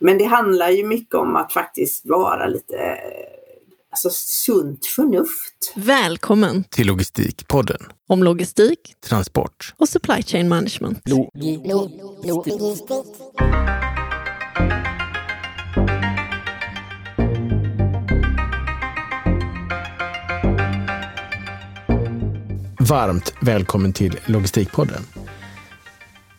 Men det handlar ju mycket om att faktiskt vara lite alltså, sunt förnuft. Välkommen till Logistikpodden. Om logistik, transport och supply chain management. Lo lo logistik. Varmt välkommen till Logistikpodden.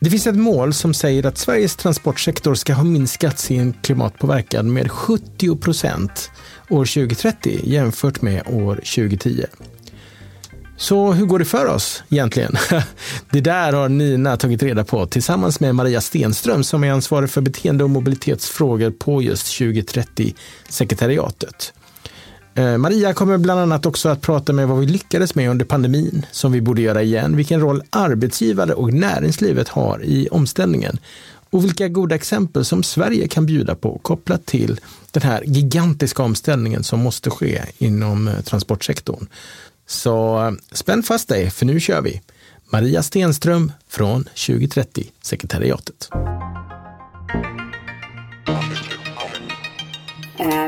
Det finns ett mål som säger att Sveriges transportsektor ska ha minskat sin klimatpåverkan med 70 procent år 2030 jämfört med år 2010. Så hur går det för oss egentligen? Det där har Nina tagit reda på tillsammans med Maria Stenström som är ansvarig för beteende och mobilitetsfrågor på just 2030-sekretariatet. Eh, Maria kommer bland annat också att prata med vad vi lyckades med under pandemin, som vi borde göra igen, vilken roll arbetsgivare och näringslivet har i omställningen och vilka goda exempel som Sverige kan bjuda på kopplat till den här gigantiska omställningen som måste ske inom eh, transportsektorn. Så eh, spänn fast dig, för nu kör vi! Maria Stenström från 2030-sekretariatet.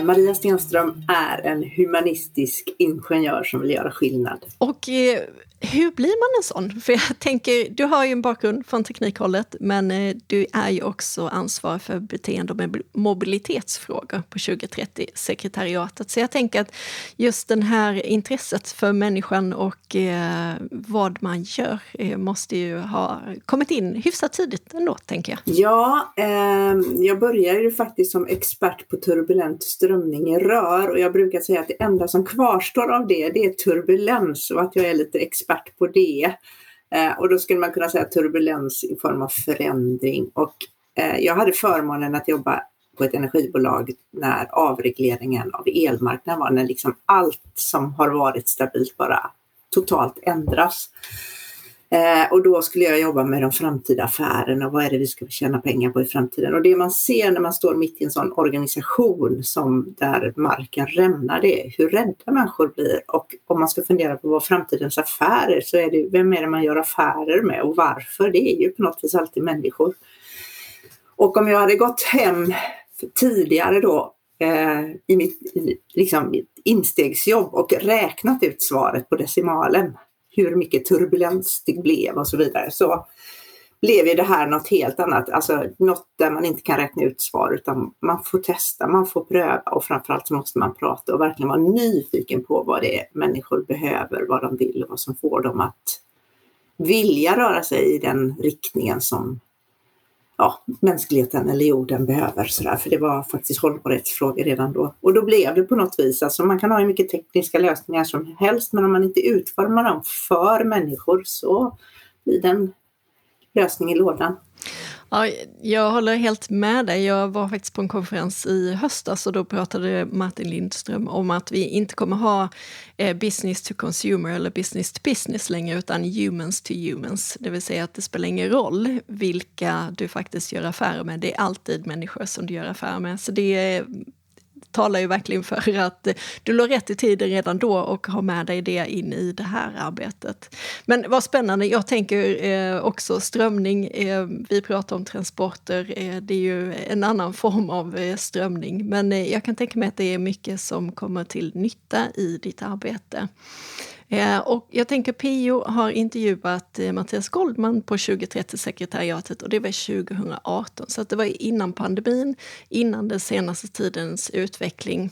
Maria Stenström är en humanistisk ingenjör som vill göra skillnad. Och eh, hur blir man en sån? För jag tänker, du har ju en bakgrund från teknikhållet, men eh, du är ju också ansvarig för beteende och mobilitetsfrågor på 2030-sekretariatet. Så jag tänker att just det här intresset för människan och eh, vad man gör eh, måste ju ha kommit in hyfsat tidigt ändå, tänker jag. Ja, eh, jag började ju faktiskt som expert på turbulent strömning i rör och jag brukar säga att det enda som kvarstår av det, det är turbulens och att jag är lite expert expert på det. Eh, och då skulle man kunna säga turbulens i form av förändring. Och eh, jag hade förmånen att jobba på ett energibolag när avregleringen av elmarknaden var, när liksom allt som har varit stabilt bara totalt ändras. Eh, och då skulle jag jobba med de framtida affärerna. Vad är det vi ska tjäna pengar på i framtiden? Och det man ser när man står mitt i en sån organisation som där marken rämnar, det är hur rädda människor blir. Och om man ska fundera på vad framtidens affärer så är det vem är det man gör affärer med och varför? Det är ju på något vis alltid människor. Och om jag hade gått hem tidigare då eh, i mitt, liksom, mitt instegsjobb och räknat ut svaret på decimalen hur mycket turbulens det blev och så vidare, så blev ju det här något helt annat, alltså något där man inte kan räkna ut svar utan man får testa, man får pröva och framförallt så måste man prata och verkligen vara nyfiken på vad det är människor behöver, vad de vill och vad som får dem att vilja röra sig i den riktningen som ja, mänskligheten eller jorden behöver. Sådär. För det var faktiskt hållbarhetsfrågor redan då. Och då blev det på något vis, alltså man kan ha hur mycket tekniska lösningar som helst men om man inte utformar dem för människor så blir det en lösning i lådan. Ja, jag håller helt med dig. Jag var faktiskt på en konferens i höstas och då pratade Martin Lindström om att vi inte kommer ha eh, business to consumer eller business to business längre utan humans to humans. Det vill säga att det spelar ingen roll vilka du faktiskt gör affärer med. Det är alltid människor som du gör affärer med. Så det är talar ju verkligen för att du låg rätt i tiden redan då och har med dig det in i det här arbetet. Men vad spännande, jag tänker eh, också strömning, eh, vi pratar om transporter, eh, det är ju en annan form av eh, strömning, men eh, jag kan tänka mig att det är mycket som kommer till nytta i ditt arbete. Eh, och jag tänker Pio har intervjuat eh, Mattias Goldman på 2030-sekretariatet och det var 2018. Så det var innan pandemin, innan den senaste tidens utveckling.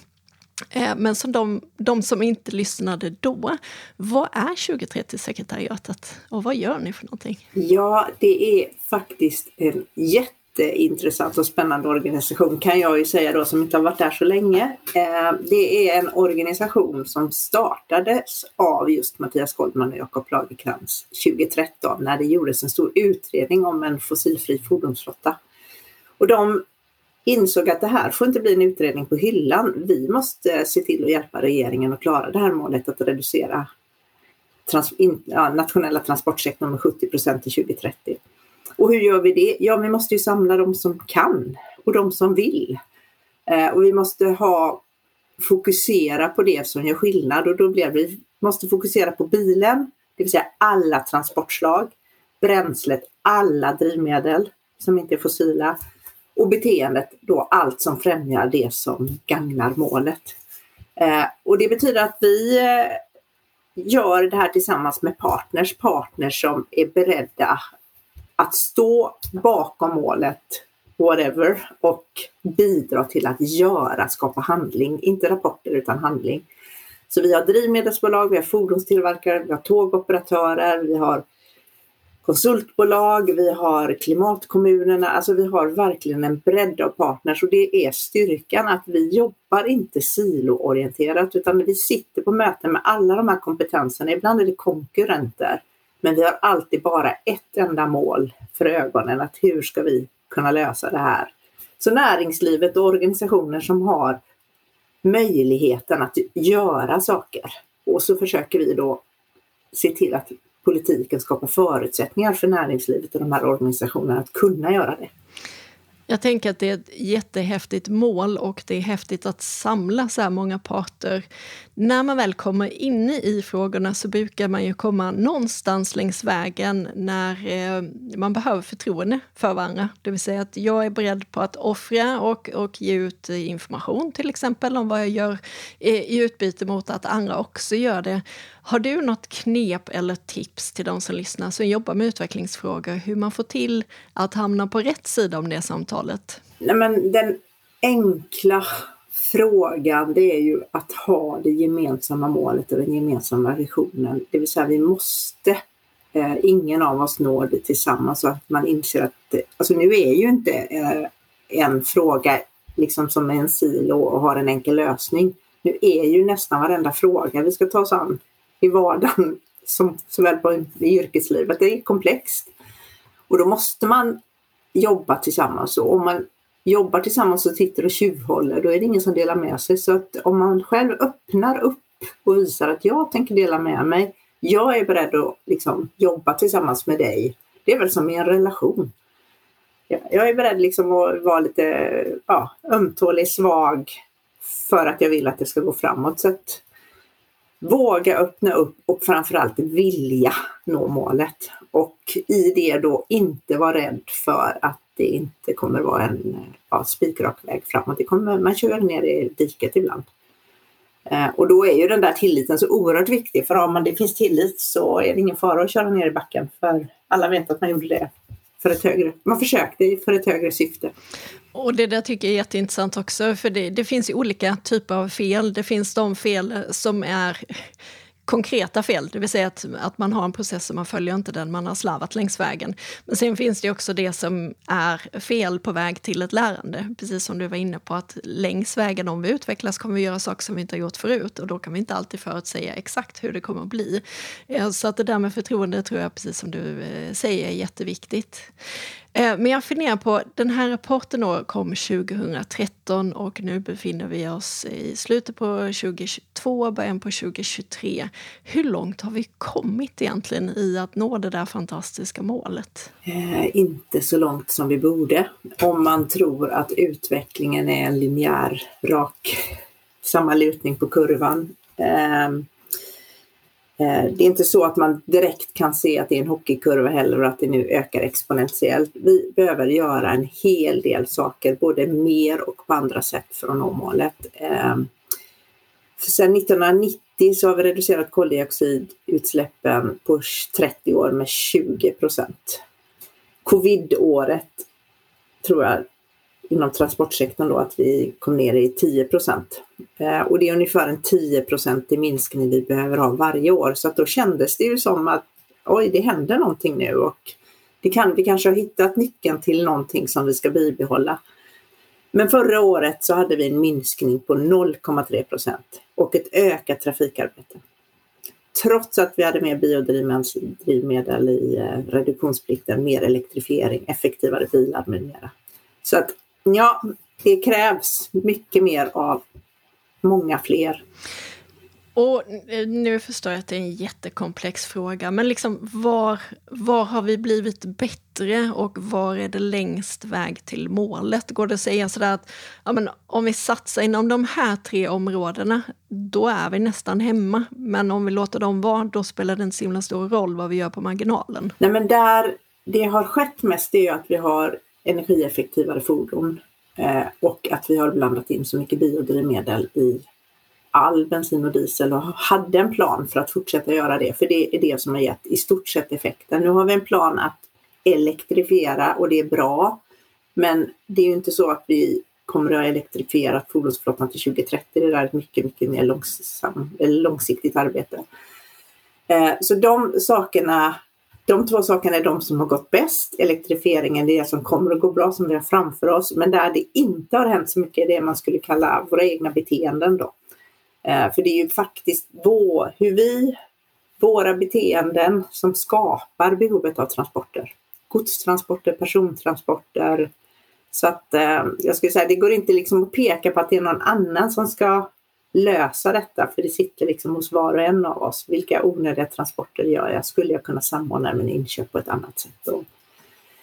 Eh, men som de, de som inte lyssnade då, vad är 2030-sekretariatet och vad gör ni för någonting? Ja, det är faktiskt en jätte jätteintressant och spännande organisation kan jag ju säga då som inte har varit där så länge. Eh, det är en organisation som startades av just Mattias Goldman och Jakob Lagercrantz 2013 när det gjordes en stor utredning om en fossilfri fordonsflotta. Och de insåg att det här får inte bli en utredning på hyllan. Vi måste se till att hjälpa regeringen att klara det här målet att reducera trans in, ja, nationella transportsektorn med 70 procent till 2030. Och hur gör vi det? Ja, vi måste ju samla de som kan och de som vill. Eh, och vi måste ha fokusera på det som gör skillnad och då blir vi måste fokusera på bilen, det vill säga alla transportslag, bränslet, alla drivmedel som inte är fossila och beteendet då allt som främjar det som gagnar målet. Eh, och det betyder att vi eh, gör det här tillsammans med partners, partners som är beredda att stå bakom målet, whatever, och bidra till att göra, skapa handling, inte rapporter utan handling. Så vi har drivmedelsbolag, vi har fordonstillverkare, vi har tågoperatörer, vi har konsultbolag, vi har klimatkommunerna, alltså vi har verkligen en bredd av partners och det är styrkan att vi jobbar inte siloorienterat utan vi sitter på möten med alla de här kompetenserna. Ibland är det konkurrenter, men vi har alltid bara ett enda mål för ögonen, att hur ska vi kunna lösa det här? Så näringslivet och organisationer som har möjligheten att göra saker och så försöker vi då se till att politiken skapar förutsättningar för näringslivet och de här organisationerna att kunna göra det. Jag tänker att det är ett jättehäftigt mål och det är häftigt att samla så här många parter. När man väl kommer in i frågorna så brukar man ju komma någonstans längs vägen när eh, man behöver förtroende för varandra. Det vill säga att jag är beredd på att offra och, och ge ut information till exempel om vad jag gör i utbyte mot att andra också gör det. Har du något knep eller tips till de som lyssnar som jobbar med utvecklingsfrågor, hur man får till att hamna på rätt sida om det samtalet? Nej, men den enkla frågan det är ju att ha det gemensamma målet och den gemensamma visionen. Det vill säga vi måste, eh, ingen av oss når det tillsammans så att man inser att, eh, alltså nu är ju inte eh, en fråga liksom som en silo och har en enkel lösning. Nu är ju nästan varenda fråga vi ska ta oss an i vardagen som såväl på i yrkeslivet. Det är komplext. Och då måste man jobba tillsammans. Och om man jobbar tillsammans och sitter och tjuvhåller, då är det ingen som delar med sig. Så att om man själv öppnar upp och visar att jag tänker dela med mig, jag är beredd att liksom jobba tillsammans med dig. Det är väl som i en relation. Jag är beredd liksom att vara lite ja, ömtålig, svag för att jag vill att det ska gå framåt. Så att Våga öppna upp och framförallt vilja nå målet. Och i det då inte vara rädd för att det inte kommer vara en ja, spikrak väg framåt. Det kommer, man kör ner i diket ibland. Eh, och då är ju den där tilliten så oerhört viktig för om man, det finns tillit så är det ingen fara att köra ner i backen för alla vet att man gjorde det för ett högre, man försökte för ett högre syfte. Och det där tycker jag är jätteintressant också, för det, det finns olika typer av fel. Det finns de fel som är konkreta fel, det vill säga att, att man har en process och man följer inte den, man har slarvat längs vägen. Men sen finns det också det som är fel på väg till ett lärande, precis som du var inne på, att längs vägen om vi utvecklas kommer vi göra saker som vi inte har gjort förut och då kan vi inte alltid förutsäga exakt hur det kommer att bli. Eh, så att det där med förtroende tror jag, precis som du eh, säger, är jätteviktigt. Eh, men jag funderar på, den här rapporten kom 2013 och nu befinner vi oss i slutet på 2022, början på 2023. Hur långt har vi kommit egentligen i att nå det där fantastiska målet? Eh, inte så långt som vi borde. Om man tror att utvecklingen är en linjär, rak, samma lutning på kurvan. Eh, Eh, det är inte så att man direkt kan se att det är en hockeykurva heller och att det nu ökar exponentiellt. Vi behöver göra en hel del saker, både mer och på andra sätt för att nå målet. Eh, för sedan 1990 så har vi reducerat koldioxidutsläppen på 30 år med 20 procent. Covid-året tror jag inom transportsektorn då att vi kom ner i 10 procent. Eh, och det är ungefär en 10 i minskning vi behöver ha varje år. Så att då kändes det ju som att oj, det händer någonting nu och det kan, vi kanske har hittat nyckeln till någonting som vi ska bibehålla. Men förra året så hade vi en minskning på 0,3 procent och ett ökat trafikarbete. Trots att vi hade mer biodrivmedel i eh, reduktionsplikten, mer elektrifiering, effektivare bilar med mera. Så att Ja, det krävs mycket mer av många fler. Och nu förstår jag att det är en jättekomplex fråga, men liksom var, var har vi blivit bättre och var är det längst väg till målet? Går det att säga sådär att ja, men om vi satsar inom de här tre områdena, då är vi nästan hemma. Men om vi låter dem vara, då spelar det inte så himla stor roll vad vi gör på marginalen. Nej, men där det har skett mest är att vi har energieffektivare fordon eh, och att vi har blandat in så mycket biodrivmedel i all bensin och diesel och hade en plan för att fortsätta göra det, för det är det som har gett i stort sett effekten. Nu har vi en plan att elektrifiera och det är bra, men det är ju inte så att vi kommer att ha elektrifierat fordonsflottan till 2030. Det där är ett mycket, mycket mer långsam, långsiktigt arbete. Eh, så de sakerna, de två sakerna är de som har gått bäst. Elektrifieringen det är det som kommer att gå bra, som vi har framför oss. Men där det inte har hänt så mycket är det man skulle kalla våra egna beteenden då. Eh, för det är ju faktiskt vår, hur vi, våra beteenden som skapar behovet av transporter. Godstransporter, persontransporter. Så att eh, jag skulle säga, det går inte liksom att peka på att det är någon annan som ska lösa detta, för det sitter liksom hos var och en av oss. Vilka onödiga transporter gör jag? Skulle jag kunna samordna mina inköp på ett annat sätt? Och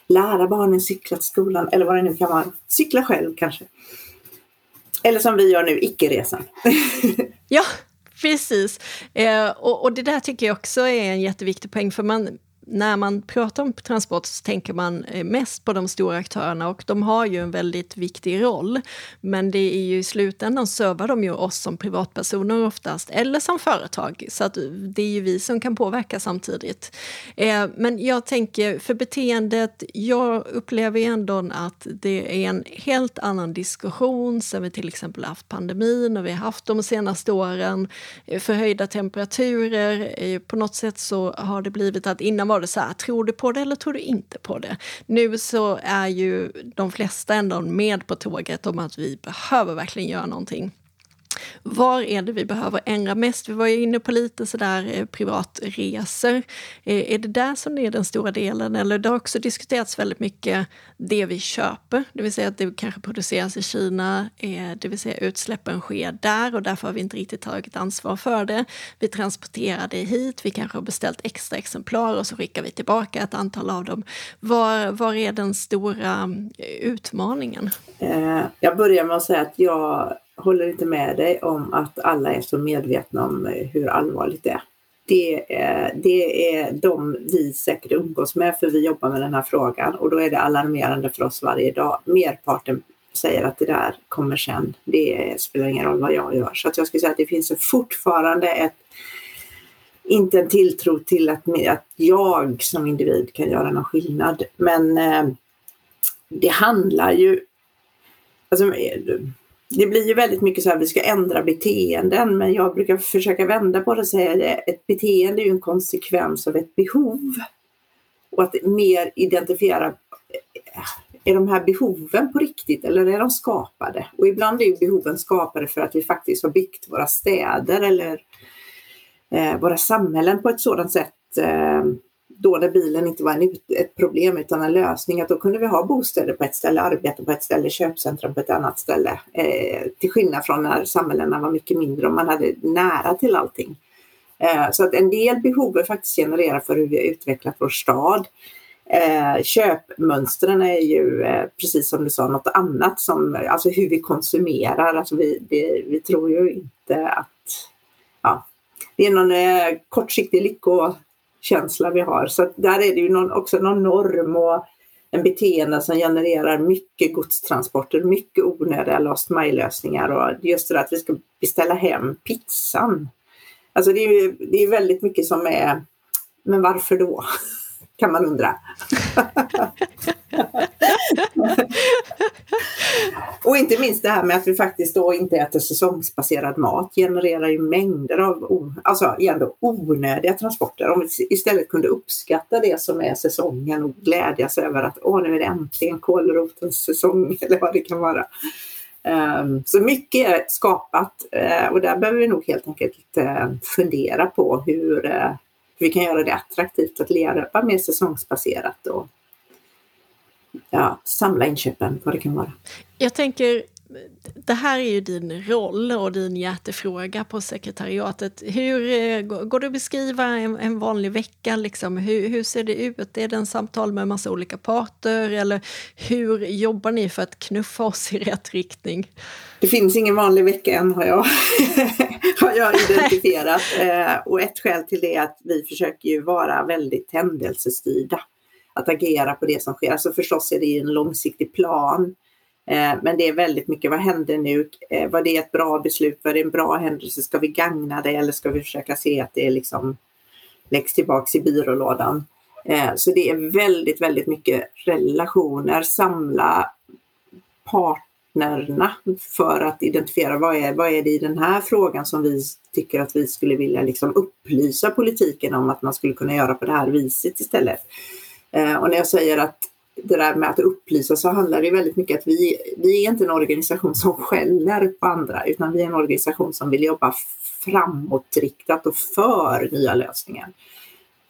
lära barnen cykla till skolan, eller vad det nu kan vara. Cykla själv kanske. Eller som vi gör nu, icke-resan. ja, precis. Eh, och, och, det där tycker jag också är en jätteviktig poäng, för man, när man pratar om transport så tänker man eh, mest på de stora aktörerna och de har ju en väldigt viktig roll. Men det är ju i slutändan servar de ju oss som privatpersoner oftast, eller som företag. Så att det är ju vi som kan påverka samtidigt. Eh, men jag tänker, för beteendet, jag upplever ändå att det är en helt annan diskussion sen vi till exempel haft pandemin och vi har haft de senaste åren eh, förhöjda temperaturer. Eh, på något sätt så har det blivit att innan var var det så här, tror du på det eller tror du inte på det? Nu så är ju de flesta ändå med på tåget om att vi behöver verkligen göra någonting. Var är det vi behöver ändra mest? Vi var ju inne på lite sådär eh, privatresor. Eh, är det där som det är den stora delen? Eller det har också diskuterats väldigt mycket det vi köper, det vill säga att det kanske produceras i Kina, eh, det vill säga utsläppen sker där och därför har vi inte riktigt tagit ansvar för det. Vi transporterar det hit, vi kanske har beställt extra exemplar och så skickar vi tillbaka ett antal av dem. Var, var är den stora utmaningen? Jag börjar med att säga att jag håller inte med dig om att alla är så medvetna om eh, hur allvarligt det är. Det är, det är de vi säkert umgås med för vi jobbar med den här frågan och då är det alarmerande för oss varje dag. Merparten säger att det där kommer sen. Det spelar ingen roll vad jag gör. Så att jag skulle säga att det finns fortfarande ett inte en tilltro till att, att jag som individ kan göra någon skillnad. Men eh, det handlar ju... Alltså, det blir ju väldigt mycket så här, vi ska ändra beteenden, men jag brukar försöka vända på det och säga att ett beteende är ju en konsekvens av ett behov. Och att mer identifiera, är de här behoven på riktigt eller är de skapade? Och ibland är ju behoven skapade för att vi faktiskt har byggt våra städer eller eh, våra samhällen på ett sådant sätt eh, då när bilen inte var en, ett problem utan en lösning, att då kunde vi ha bostäder på ett ställe, arbete på ett ställe, köpcentrum på ett annat ställe. Eh, till skillnad från när samhällena var mycket mindre och man hade nära till allting. Eh, så att en del behov är faktiskt genererar för hur vi har utvecklat vår stad. Eh, köpmönstren är ju eh, precis som du sa något annat som, alltså hur vi konsumerar. Alltså vi, vi, vi tror ju inte att ja, det är någon eh, kortsiktig lycko känsla vi har. Så där är det ju någon, också någon norm och en beteende som genererar mycket godstransporter, mycket onödiga last mile-lösningar och just det där att vi ska beställa hem pizzan. Alltså det är ju det är väldigt mycket som är, men varför då? Kan man undra. och inte minst det här med att vi faktiskt då inte äter säsongsbaserad mat genererar ju mängder av alltså, igen onödiga transporter. Om vi istället kunde uppskatta det som är säsongen och glädjas över att åh, nu är det äntligen kålrotens säsong eller vad det kan vara. Um, så mycket är skapat uh, och där behöver vi nog helt enkelt uh, fundera på hur, uh, hur vi kan göra det attraktivt att leva mer säsongsbaserat och ja, samla inköpen, vad det kan vara. Jag tänker, det här är ju din roll och din hjärtefråga på sekretariatet. Hur eh, Går det att beskriva en, en vanlig vecka? Liksom? Hur, hur, ser det ut? Är det en samtal med en massa olika parter? Eller hur jobbar ni för att knuffa oss i rätt riktning? Det finns ingen vanlig vecka än har jag, har jag identifierat. Eh, och ett skäl till det är att vi försöker ju vara väldigt händelsestyrda. att agera på det som sker. Alltså förstås är det en långsiktig plan. Eh, men det är väldigt mycket, vad händer nu? Eh, var det ett bra beslut? Var det en bra händelse? Ska vi gagna det eller ska vi försöka se att det liksom läggs tillbaks i byrålådan? Eh, så det är väldigt, väldigt mycket relationer, samla partnerna för att identifiera vad är, vad är det i den här frågan som vi tycker att vi skulle vilja liksom upplysa politiken om att man skulle kunna göra på det här viset istället. Eh, och när jag säger att det där med att upplysa så handlar det väldigt mycket att vi, vi är inte en organisation som skäller på andra utan vi är en organisation som vill jobba framåtriktat och för nya lösningar.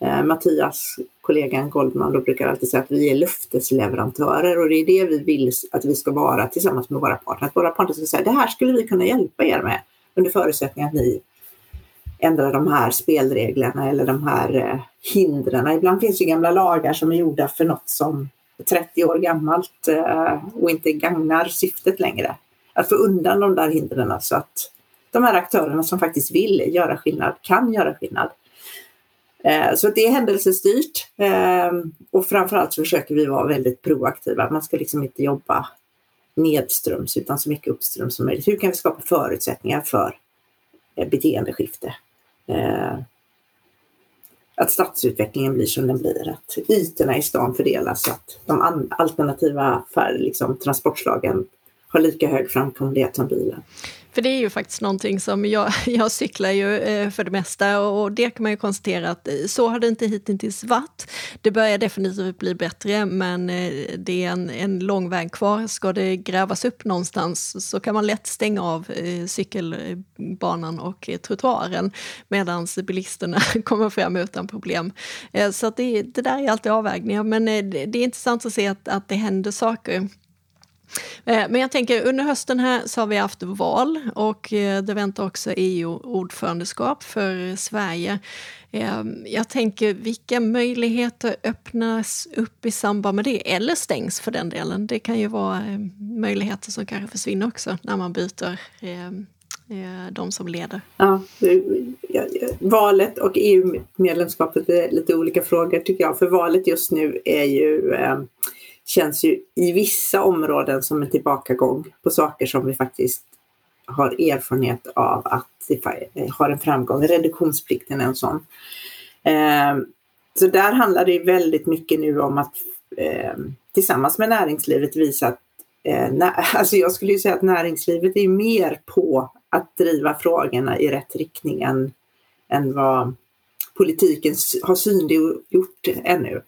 Eh, Mattias, kollegan Goldman, då brukar alltid säga att vi är löftesleverantörer och det är det vi vill att vi ska vara tillsammans med våra partner. Att våra partner ska säga det här skulle vi kunna hjälpa er med under förutsättning att ni ändrar de här spelreglerna eller de här eh, hindren. Ibland finns ju gamla lagar som är gjorda för något som 30 år gammalt eh, och inte gagnar syftet längre. Att få undan de där hindren så att de här aktörerna som faktiskt vill göra skillnad kan göra skillnad. Eh, så det är händelsestyrt eh, och framförallt så försöker vi vara väldigt proaktiva. Man ska liksom inte jobba nedströms utan så mycket uppströms som möjligt. Hur kan vi skapa förutsättningar för eh, beteendeskifte? att stadsutvecklingen blir som den blir, att ytorna i stan fördelas så att de alternativa för, liksom, transportslagen har lika hög framkomlighet som bilen. För det är ju faktiskt någonting som jag, jag cyklar ju eh, för det mesta och det kan man ju konstatera att eh, så har det inte hittills varit. Det börjar definitivt bli bättre men eh, det är en, en lång väg kvar. Ska det grävas upp någonstans så kan man lätt stänga av cykelbanan och trottoaren medan bilisterna kommer fram utan problem. Så att det, det där är alltid avvägningar men det är intressant att se att, att det händer saker. Eh, men jag tänker under hösten här så har vi haft val och eh, det väntar också EU-ordförandeskap för Sverige. Ehm, jag tänker vilka möjligheter öppnas upp i samband med det eller stängs för den delen? Det kan ju vara ehm, möjligheter som kanske försvinner också när man byter ehm, eh, de som leder. Ja, valet och EU-medlemskapet är lite olika frågor tycker jag. För valet just nu är ju känns ju i vissa områden som en tillbakagång på saker som vi faktiskt har erfarenhet av att det eh, har en framgång. Reduktionsplikten är en sån. Ehm, så där handlar det väldigt mycket nu om att ehm, tillsammans med näringslivet visa att eh, alltså jag skulle ju säga att näringslivet är mer på att driva frågorna i rätt riktning än, än vad politiken har synliggjort ännu.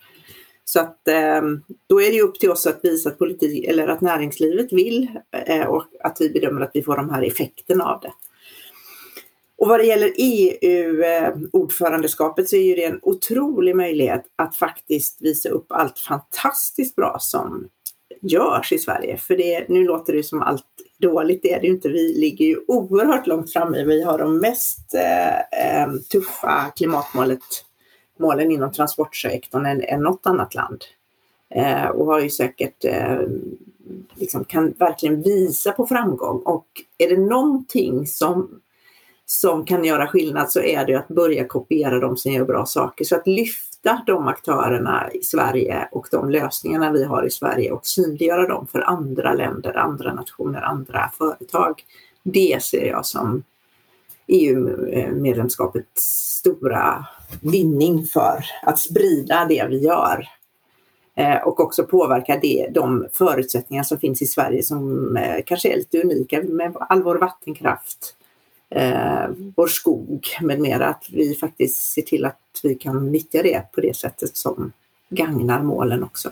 Så att eh, då är det upp till oss att visa att, politik, eller att näringslivet vill eh, och att vi bedömer att vi får de här effekterna av det. Och vad det gäller EU-ordförandeskapet så är ju det en otrolig möjlighet att faktiskt visa upp allt fantastiskt bra som görs i Sverige. För det, nu låter det som allt dåligt, det är det ju inte. Vi ligger ju oerhört långt framme. Vi har de mest eh ehm, tuffa klimatmålet målen inom transportsektorn än, än något annat land. Eh, och har ju säkert eh, liksom kan verkligen visa på framgång. Och är det någonting som, som kan göra skillnad så är det att börja kopiera de som gör bra saker. Så att lyfta de aktörerna i Sverige och de lösningarna vi har i Sverige och synliggöra dem för andra länder, andra nationer, andra företag. Det ser jag som EU-medlemskapets stora vinning för att sprida det vi gör eh, och också påverka det, de förutsättningar som finns i Sverige som eh, kanske är lite unika med all vår vattenkraft, eh, vår skog med mera. Att vi faktiskt ser till att vi kan nyttja det på det sättet som gagnar målen också.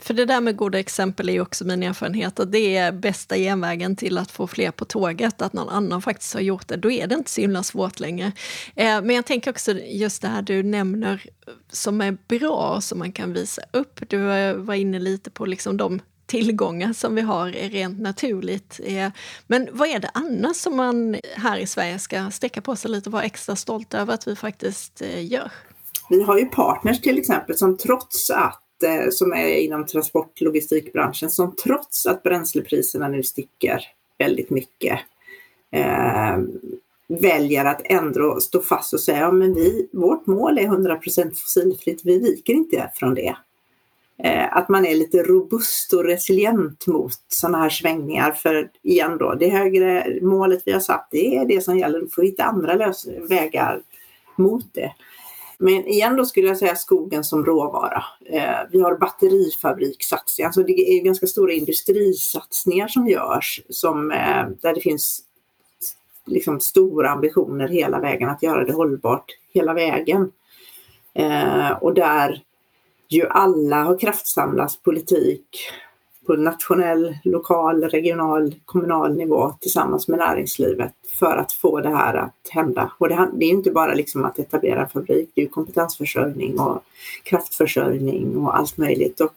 För det där med goda exempel är ju också min erfarenhet och det är bästa genvägen till att få fler på tåget, att någon annan faktiskt har gjort det. Då är det inte så himla svårt längre. Eh, men jag tänker också just det här du nämner som är bra, som man kan visa upp. Du eh, var inne lite på liksom de tillgångar som vi har rent naturligt. Eh, men vad är det annars som man här i Sverige ska sträcka på sig lite och vara extra stolt över att vi faktiskt eh, gör? Vi har ju partners till exempel som trots att Eh, som är inom transport logistikbranschen som trots att bränslepriserna nu sticker väldigt mycket eh, väljer att ändå stå fast och säga ja, men vi, vårt mål är 100% fossilfritt, vi viker inte från det. eh, att man är lite robust och resilient mot sådana här svängningar. För igen då, det högre målet vi har satt, det är det som gäller. Då får hitta andra vägar mot det. Men igen då skulle jag säga skogen som råvara. Eh, vi har batterifabrikssatsningar, alltså det är ganska stora industrisatsningar som görs som, eh, där det finns liksom stora ambitioner hela vägen att göra det hållbart hela vägen. Eh, och där ju alla har kraftsamlats politik på nationell, lokal, regional, kommunal nivå tillsammans med näringslivet för att få det här att hända. Och det, det är inte bara liksom att etablera en fabrik, det är kompetensförsörjning och kraftförsörjning och allt möjligt. Och,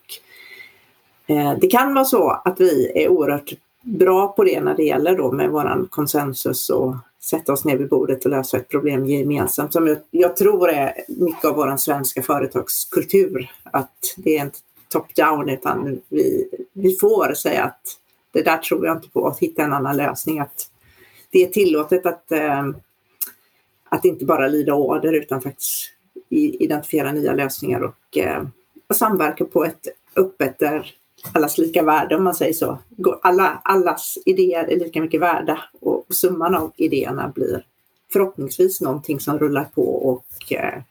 eh, det kan vara så att vi är oerhört bra på det när det gäller då med våran konsensus och sätta oss ner vid bordet och lösa ett problem gemensamt som jag, jag tror är mycket av våran svenska företagskultur. Att det är inte top-down utan vi, vi får säga att det där tror jag inte på, att hitta en annan lösning. Att det är tillåtet att, eh, att inte bara lyda order utan faktiskt identifiera nya lösningar och, eh, och samverka på ett öppet där allas lika värde om man säger så. Alla, allas idéer är lika mycket värda och summan av idéerna blir förhoppningsvis någonting som rullar på och eh,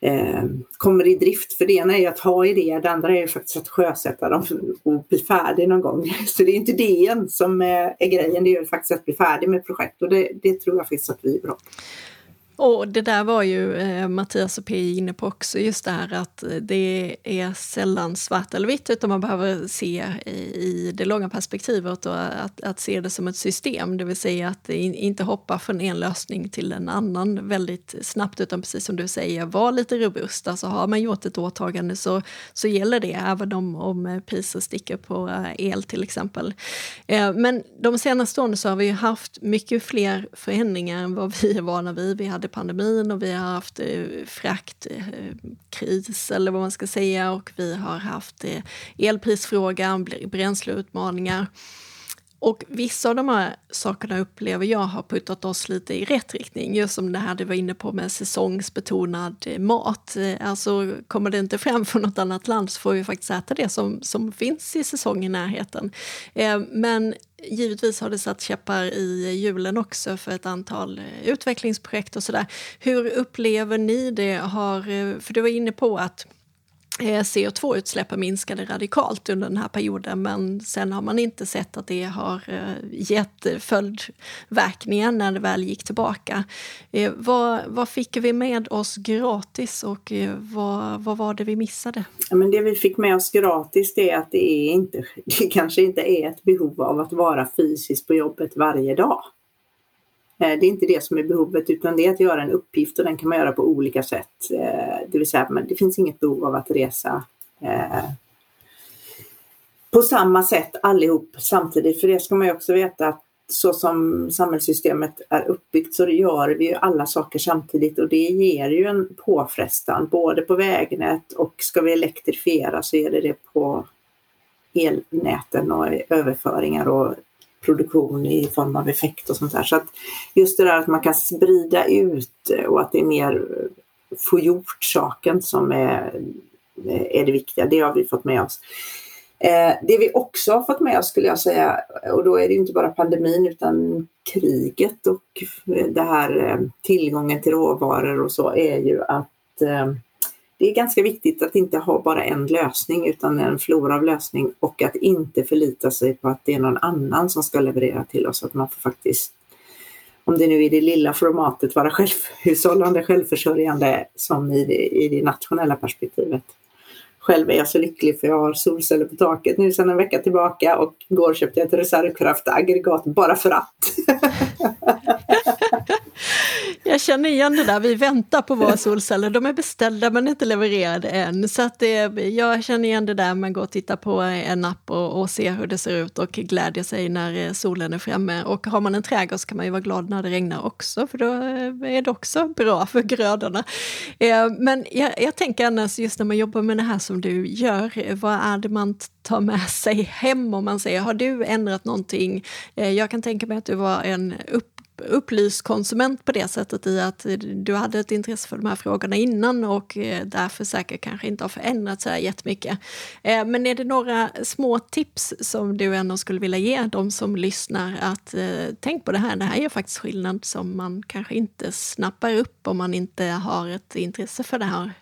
eh, kommer i drift. För det ena är att ha idéer, det andra är faktiskt att sjösätta dem och bli färdig någon gång. Så det är inte idén som är, är grejen, det är faktiskt att bli färdig med projekt och det, det tror jag faktiskt att vi är bra på och det där var ju eh, Mattias och P inne på också, just det här att eh, det är sällan svart eller vitt utan man behöver se i det långa perspektivet och att, att se det som ett system, det vill säga att inte hoppa från en lösning till en annan väldigt snabbt utan precis som du säger, var lite robust. Alltså har man gjort ett åtagande så, så gäller det även om, om eh, priser sticker på eh, el till exempel. Eh, men de senaste åren så har vi haft mycket fler förändringar än vad vi är vana vid. Vi hade pandemin och vi har haft eh, fraktkris eh, eller vad man ska säga och vi har haft eh, elprisfrågan, bränsleutmaningar. Och vissa av de här sakerna upplever jag har puttat oss lite i rätt riktning. Just som det här du var inne på med säsongsbetonad eh, mat. Eh, alltså kommer det inte fram från något annat land så får vi faktiskt äta det som, som finns i säsong i närheten. Eh, men Givetvis har det satt käppar i hjulen också för ett antal utvecklingsprojekt och sådär. Hur upplever ni det? Har, för du var inne på att Eh, CO2-utsläppen minskade radikalt under den här perioden men sen har man inte sett att det har eh, gett följdverkningar när det väl gick tillbaka. Eh, vad, vad fick vi med oss gratis och vad, vad var det vi missade? Ja, men det vi fick med oss gratis det är att det, är inte, det kanske inte är ett behov av att vara fysiskt på jobbet varje dag. Eh, det är inte det som är behovet utan det är att göra en uppgift och den kan man göra på olika sätt. Eh, det vill säga det finns inget behov av att resa eh, på samma sätt allihop samtidigt. För det ska man ju också veta att så som samhällssystemet är uppbyggt så gör vi ju alla saker samtidigt och det ger ju en påfrestan både på vägnät och ska vi elektrifiera så är det det på elnäten och överföringar och produktion i form av effekt och sånt där. Så att just det där att man kan sprida ut och att det är mer få gjort saken som är, är det viktiga, det har vi fått med oss. Eh, det vi också har fått med oss skulle jag säga, och då är det inte bara pandemin utan kriget och det här eh, tillgången till råvaror och så är ju att eh, det är ganska viktigt att inte ha bara en lösning utan en flora av lösning och att inte förlita sig på att det är någon annan som ska leverera till oss. Att man får faktiskt, om det nu är i det lilla formatet, vara självhushållande, självförsörjande som i det, i det nationella perspektivet. Själv är jag så lycklig för jag har solceller på taket nu sedan en vecka tillbaka och igår köpte jag ett reservkraftaggregat bara för att. Jag känner igen det där, vi väntar på våra solceller. De är beställda men inte levererade än. Så att det, jag känner igen det där med att gå och titta på en app och, och se hur det ser ut och glädja sig när eh, solen är framme. Och har man en trädgård så kan man ju vara glad när det regnar också, för då eh, är det också bra för grödorna. Eh, men jag, jag tänker annars, just när man jobbar med det här som du gör, vad är det man tar med sig hem om man säger, har du ändrat någonting? Jag kan tänka mig att du var en upp upplyst konsument på det sättet i att du hade ett intresse för de här frågorna innan och eh, därför säkert kanske inte har förändrats så här jättemycket. Eh, men är det några små tips som du ändå skulle vilja ge de som lyssnar att eh, tänk på det här, det här är faktiskt skillnad som man kanske inte snappar upp om man inte har ett intresse för det här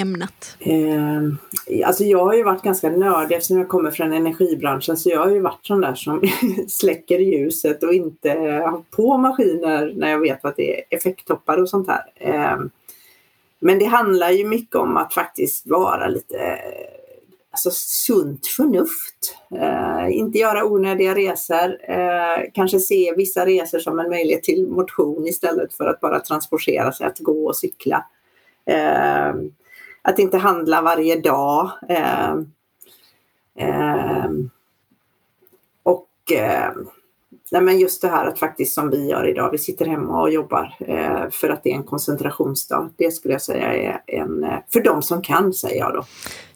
ämnet? Eh, alltså jag har ju varit ganska nördig eftersom jag kommer från energibranschen så jag har ju varit sån där som släcker ljuset och inte har på maskiner när jag vet att det är effekttoppar och sånt här. Eh, men det handlar ju mycket om att faktiskt vara lite alltså, sunt förnuft. Eh, inte göra onödiga resor. Eh, kanske se vissa resor som en möjlighet till motion istället för att bara transportera sig, att gå och cykla. Eh, att inte handla varje dag. Eh, eh, och eh, nej men just det här att faktiskt som vi gör idag, vi sitter hemma och jobbar eh, för att det är en koncentrationsdag. Det skulle jag säga är en, eh, för de som kan säger jag då.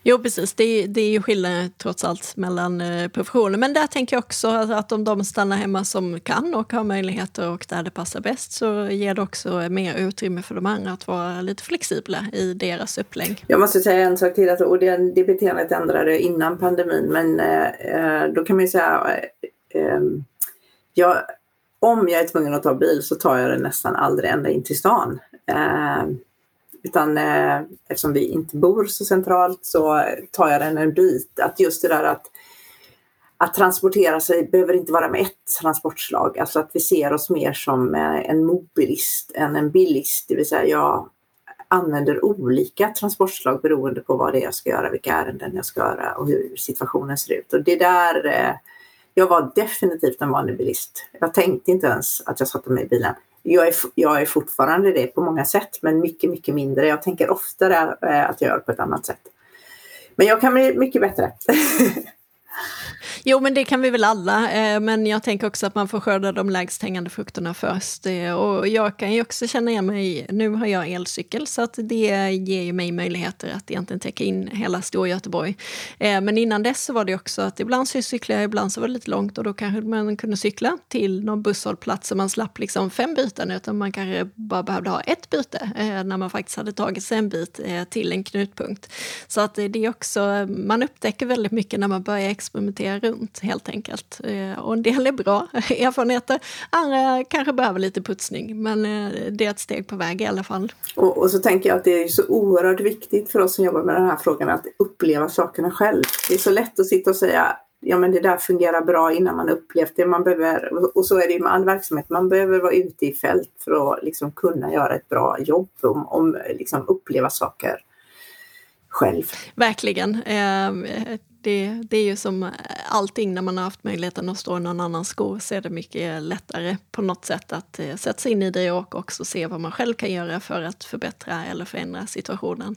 Jo precis, det, det är ju skillnad trots allt mellan eh, professioner. Men där tänker jag också att om de stannar hemma som kan och har möjligheter och där det passar bäst så ger det också mer utrymme för de andra att vara lite flexibla i deras upplägg. Jag måste säga en sak till, att, och det, det beteendet ändrade innan pandemin men eh, då kan man ju säga eh, jag, om jag är tvungen att ta bil så tar jag den nästan aldrig ända in till stan. Eh, utan eh, eftersom vi inte bor så centralt så tar jag den en bit. Att just det där att, att transportera sig behöver inte vara med ett transportslag. Alltså att vi ser oss mer som eh, en mobilist än en bilist. Det vill säga jag använder olika transportslag beroende på vad det är jag ska göra, vilka ärenden jag ska göra och hur situationen ser ut. Och det där eh, jag var definitivt en vanlig bilist. Jag tänkte inte ens att jag satte mig i bilen. Jag är, jag är fortfarande det på många sätt, men mycket, mycket mindre. Jag tänker oftare eh, att jag gör på ett annat sätt. Men jag kan bli mycket bättre. Jo, men det kan vi väl alla. Eh, men jag tänker också att man får skörda de lägst hängande frukterna först. Eh, och jag kan ju också känna igen mig, nu har jag elcykel så att det ger ju mig möjligheter att egentligen täcka in hela Storgöteborg. Eh, men innan dess så var det också att ibland så cyklade jag, ibland så var det lite långt och då kanske man kunde cykla till någon busshållplats så man slapp liksom fem byten utan man kanske bara behövde ha ett byte när man faktiskt hade tagit sig en bit till en knutpunkt. Så att det är också, man upptäcker väldigt mycket när man börjar experimentera runt helt enkelt. Eh, och en del är bra erfarenheter, andra kanske behöver lite putsning, men eh, det är ett steg på väg i alla fall. Och, och så tänker jag att det är så oerhört viktigt för oss som jobbar med den här frågan att uppleva sakerna själv. Det är så lätt att sitta och säga ja men det där fungerar bra innan man upplevt det. Man behöver, och så är det med all verksamhet, man behöver vara ute i fält för att liksom kunna göra ett bra jobb, om, om liksom uppleva saker själv. Verkligen. Det, det, är ju som eh, allting när man har haft möjligheten att stå i någon annans skor så är det mycket lättare på något sätt att eh, sätta sig in i det och också se vad man själv kan göra för att förbättra eller förändra situationen.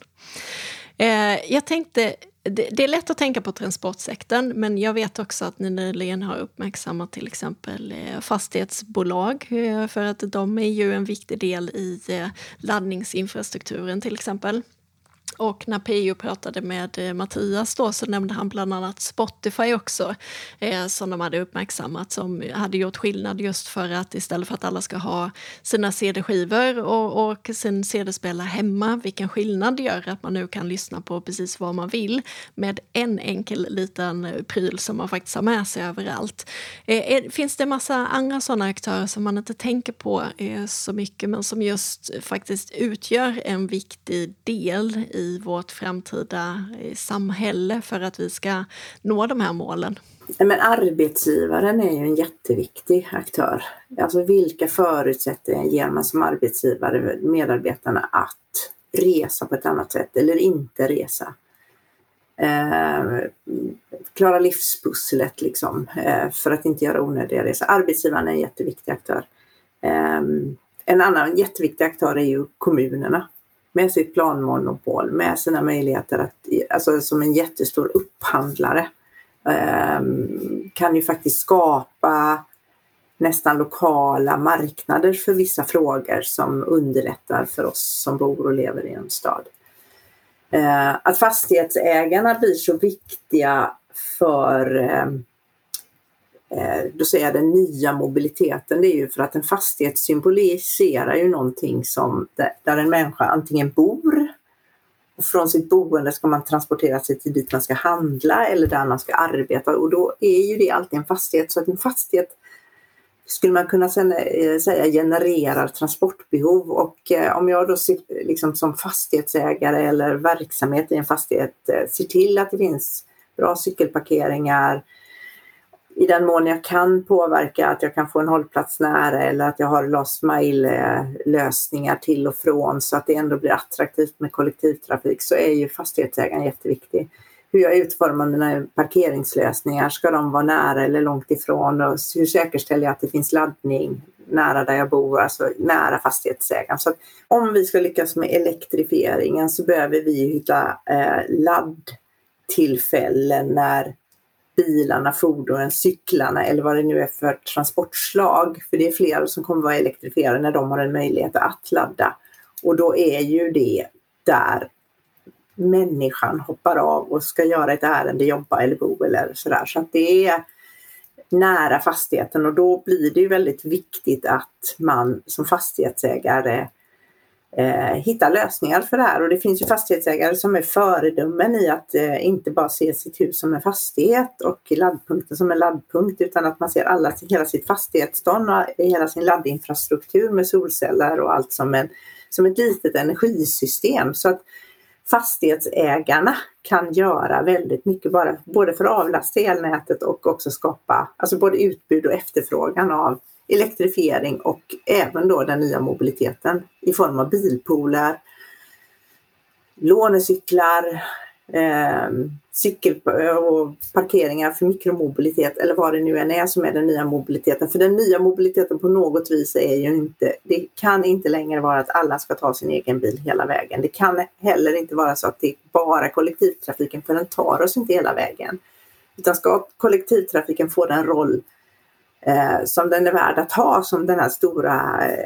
Eh, jag tänkte, det, det, är lätt att tänka på transportsektorn men jag vet också att ni nyligen har uppmärksammat till exempel eh, fastighetsbolag eh, för att de är ju en viktig del i eh, laddningsinfrastrukturen till exempel. Och när PO pratade med eh, Mattias då så nämnde han bland annat Spotify också eh, som de hade uppmärksammat som hade gjort skillnad just för att istället för att alla ska ha sina CD-skivor och, och sin CD-spelare hemma, vilken skillnad det gör att man nu kan lyssna på precis vad man vill med en enkel liten pryl som man faktiskt har med sig överallt. Eh, finns det massa andra sådana aktörer som man inte tänker på eh, så mycket men som just faktiskt utgör en viktig del i vårt framtida eh, samhälle för att vi ska nå de här målen? Men arbetsgivaren är ju en jätteviktig aktör. Alltså vilka förutsättningar ger man som arbetsgivare medarbetarna att resa på ett annat sätt eller inte resa? Eh, klara livspusslet liksom, eh, för att inte göra onödiga resor. Arbetsgivaren är en jätteviktig aktör. Eh, en annan jätteviktig aktör är ju kommunerna med sitt planmonopol, med sina möjligheter att, alltså som en jättestor upphandlare, ehm, kan ju faktiskt skapa nästan lokala marknader för vissa frågor som underlättar för oss som bor och lever i en stad. Eh, att fastighetsägarna blir så viktiga för ehm, Eh, då säger jag den nya mobiliteten, det är ju för att en fastighet symboliserar ju någonting som där en människa antingen bor och från sitt boende ska man transportera sig till dit man ska handla eller där man ska arbeta och då är ju det alltid en fastighet. Så att en fastighet skulle man kunna eh, säga genererar transportbehov och eh, om jag då liksom som fastighetsägare eller verksamhet i en fastighet ser till att det finns bra cykelparkeringar, i den mån jag kan påverka att jag kan få en hållplats nära eller att jag har last mile lösningar till och från så att det ändå blir attraktivt med kollektivtrafik så är ju fastighetsägaren jätteviktig. Hur jag utformar mina parkeringslösningar, ska de vara nära eller långt ifrån och hur säkerställer jag att det finns laddning nära där jag bor, alltså nära fastighetsägaren. Så om vi ska lyckas med elektrifieringen så behöver vi hitta eh, laddtillfällen när bilarna, fordonen, cyklarna eller vad det nu är för transportslag. För det är fler som kommer vara elektrifierade när de har en möjlighet att ladda. Och då är ju det där människan hoppar av och ska göra ett ärende, jobba eller bo eller sådär. Så att det är nära fastigheten och då blir det ju väldigt viktigt att man som fastighetsägare eh, hitta lösningar för det här och det finns ju fastighetsägare som är föredömen i att eh, inte bara se sitt hus som en fastighet och laddpunkten som en laddpunkt utan att man ser alla, hela sitt fastighetsstånd och hela sin laddinfrastruktur med solceller och allt som, en, som ett litet energisystem. Så att fastighetsägarna kan göra väldigt mycket bara, både för att avlasta elnätet och också skapa alltså både utbud och efterfrågan av elektrifiering och även då den nya mobiliteten i form av bilpooler, lånecyklar, eh, cykel och parkeringar för mikromobilitet eller vad det nu än är som är den nya mobiliteten. För den nya mobiliteten på något vis är ju inte, det kan inte längre vara att alla ska ta sin egen bil hela vägen. Det kan heller inte vara så att det är bara kollektivtrafiken för den tar oss inte hela vägen. Utan ska kollektivtrafiken få den roll eh, som den är värd att ha som den här stora eh,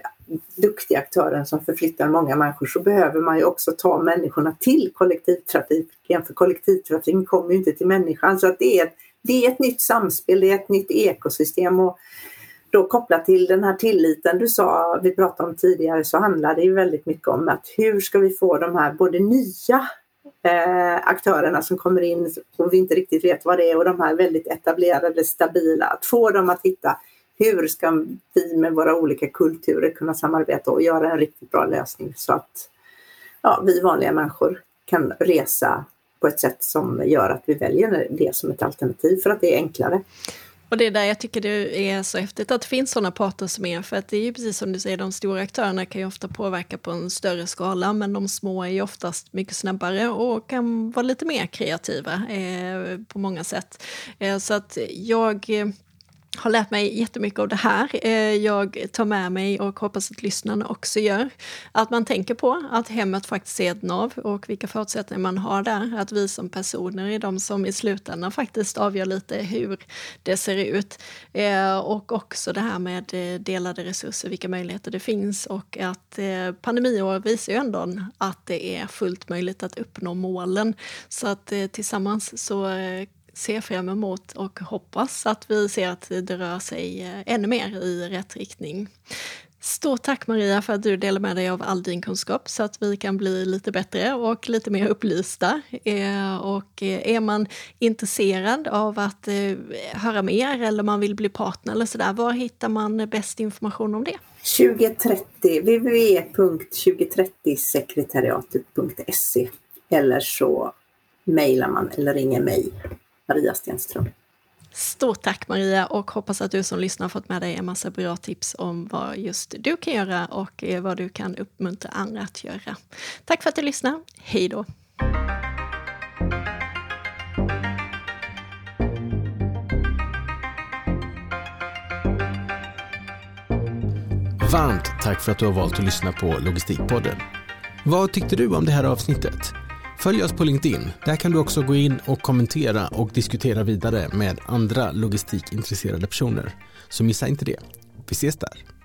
duktiga aktören som förflyttar många människor så behöver man ju också ta människorna till kollektivtrafiken för kollektivtrafiken kommer ju inte till människan. Så att det, är, det är ett nytt samspel, det är ett nytt ekosystem och då kopplat till den här tilliten du sa, vi pratade om tidigare, så handlar det ju väldigt mycket om att hur ska vi få de här både nya eh, aktörerna som kommer in och vi inte riktigt vet vad det är och de här väldigt etablerade, stabila, att få dem att hitta hur ska vi med våra olika kulturer kunna samarbeta och göra en riktigt bra lösning så att ja, vi vanliga människor kan resa på ett sätt som gör att vi väljer det som ett alternativ för att det är enklare. Och det är där jag tycker det är så häftigt att det finns sådana parter som är, för att det är ju precis som du säger, de stora aktörerna kan ju ofta påverka på en större skala, men de små är ju oftast mycket snabbare och kan vara lite mer kreativa eh, på många sätt. Eh, så att jag eh, har lärt mig jättemycket av det här. Eh, jag tar med mig och hoppas att lyssnarna också gör. Att man tänker på att hemmet faktiskt är ett nav och vilka förutsättningar man har där. Att vi som personer är de som i slutändan faktiskt avgör lite hur det ser ut. Eh, och också det här med eh, delade resurser, vilka möjligheter det finns och att pandemiår visar ju ändå att det är fullt möjligt att uppnå målen. Så att tillsammans så ser fram emot och hoppas att vi ser att det rör sig eh, ännu mer i rätt riktning. Stort tack Maria för att du delar med dig av all din kunskap så att vi kan bli lite bättre och lite mer upplysta. Eh, och eh, är man intresserad av att höra mer eller man vill bli partner eller sådär, var hittar man bäst information om det? 2030, www.2030sekretariatet.se eller så mejlar man eller ringer mig. Maria Stenström. Stort tack Maria och hoppas att du som lyssnar har fått med dig en massa bra tips om vad just du kan göra och eh, vad du kan uppmuntra andra att göra. Tack för att du lyssnar. Hej då! Varmt tack för att du har valt att lyssna på Logistikpodden. Vad tyckte du om det här avsnittet? Följ oss på LinkedIn. Där kan du också gå in och kommentera och diskutera vidare med andra logistikintresserade personer. Så missa inte det. Vi ses där.